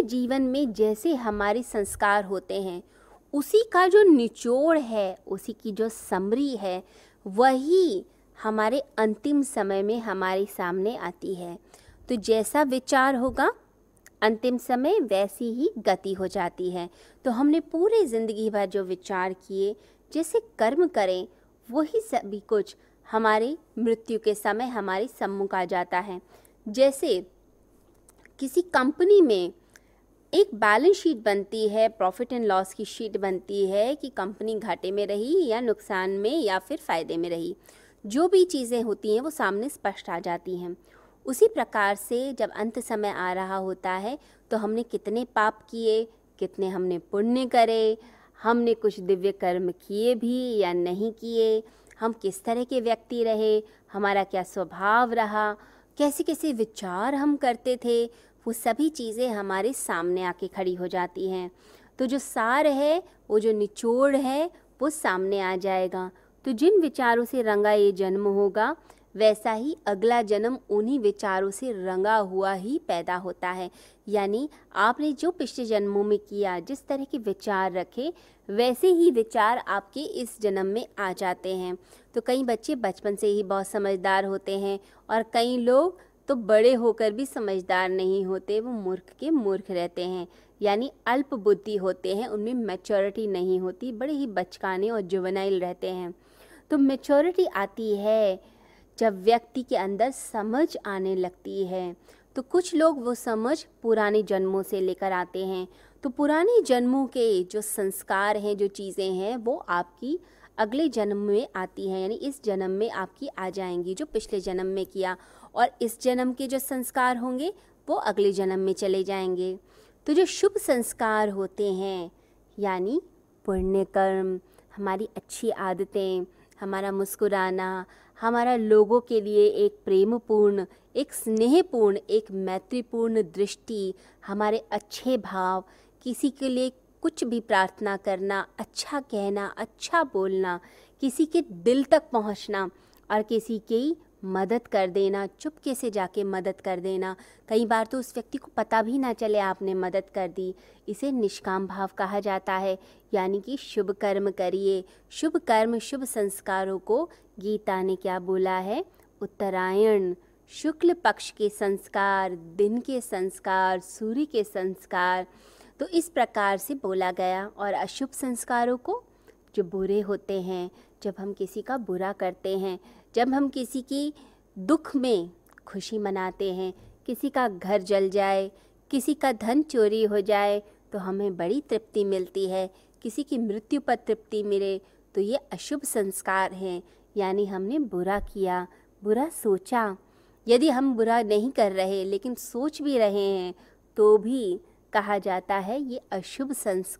जीवन में जैसे हमारे संस्कार होते हैं, उसी का जो निचोड़ है, उसी की जो समरी है, वही हमारे अंतिम समय में हमारे सामने आती है। तो जैसा विचार होगा, अंतिम समय वैसी ही गति हो जाती है। तो हमने पूरे ज़िंदगी भर जो विचार किए, जैसे कर्म करें, वही सभी कुछ हमारे मृत्यु के समय हमारे सम्मुख आ जाता है। जैसे किसी कंपनी में एक बैलेंस शीट बनती है प्रॉफिट एंड लॉस की शीट बनती है कि कंपनी घाटे में रही या नुकसान में या फिर फ़ायदे में रही। जो भी चीज़ें होती हैं वो सामने स्पष्ट आ जाती हैं। उसी प्रकार से जब अंत समय आ रहा होता है तो हमने कितने पाप किए, कितने हमने पुण्य करे, हमने कुछ दिव्य कर्म किए भी या नहीं किए, हम किस तरह के व्यक्ति रहे, हमारा क्या स्वभाव रहा कैसे कैसे विचार हम करते थे वो सभी चीज़ें हमारे सामने आके खड़ी हो जाती हैं। तो जो सार है, वो जो निचोड़ है, वो सामने आ जाएगा। तो जिन विचारों से रंगा ये जन्म होगा, वैसा ही अगला जन्म उन्हीं विचारों से रंगा हुआ ही पैदा होता है। यानी आपने जो पिछले जन्मों में किया, जिस तरह के विचार रखे, वैसे ही विचार आपके इस जन्म में आ जाते हैं। तो कई बच्चे बचपन से ही बहुत समझदार होते हैं और कई लोग तो बड़े होकर भी समझदार नहीं होते, वो मूर्ख के मूर्ख रहते हैं। यानी अल्प बुद्धि होते हैं, उनमें मैच्योरिटी नहीं होती, बड़े ही बचकाने और जुवनाइल रहते हैं। तो मेच्योरिटी आती है जब व्यक्ति के अंदर समझ आने लगती है। तो कुछ लोग वो समझ पुराने जन्मों से लेकर आते हैं। तो पुराने जन्मों के जो संस्कार हैं, जो चीज़ें हैं, वो आपकी अगले जन्म में आती हैं, यानी इस जन्म में आपकी आ जाएँगी जो पिछले जन्म में किया। और इस जन्म के जो संस्कार होंगे, वो अगले जन्म में चले जाएँगे। तो जो शुभ संस्कार होते हैं, यानी पुण्य कर्म हमारी अच्छी आदतें, हमारा मुस्कुराना, हमारा लोगों के लिए एक प्रेमपूर्ण, एक स्नेहपूर्ण, एक मैत्रीपूर्ण दृष्टि, हमारे अच्छे भाव, किसी के लिए कुछ भी प्रार्थना करना अच्छा कहना अच्छा बोलना, किसी के दिल तक पहुँचना और किसी की मदद कर देना, चुपके से जाके मदद कर देना। कई बार तो उस व्यक्ति को पता भी ना चले आपने मदद कर दी। इसे निष्काम भाव कहा जाता है, यानी कि शुभ कर्म करिए। शुभ कर्म, शुभ संस्कारों को गीता ने क्या बोला है? उत्तरायण। शुक्ल पक्ष के संस्कार, दिन के संस्कार, सूर्य के संस्कार। तो इस प्रकार से बोला गया और अशुभ संस्कारों को जो बुरे होते हैं, जब हम किसी का बुरा करते हैं, जब हम किसी की दुख में खुशी मनाते हैं, किसी का घर जल जाए, किसी का धन चोरी हो जाए तो हमें बड़ी तृप्ति मिलती है। किसी की मृत्यु पर तृप्ति मिले तो ये अशुभ संस्कार हैं। यानी हमने बुरा किया, बुरा सोचा। यदि हम बुरा नहीं कर रहे, लेकिन सोच भी रहे हैं तो भी कहा जाता है ये अशुभ संस्कार।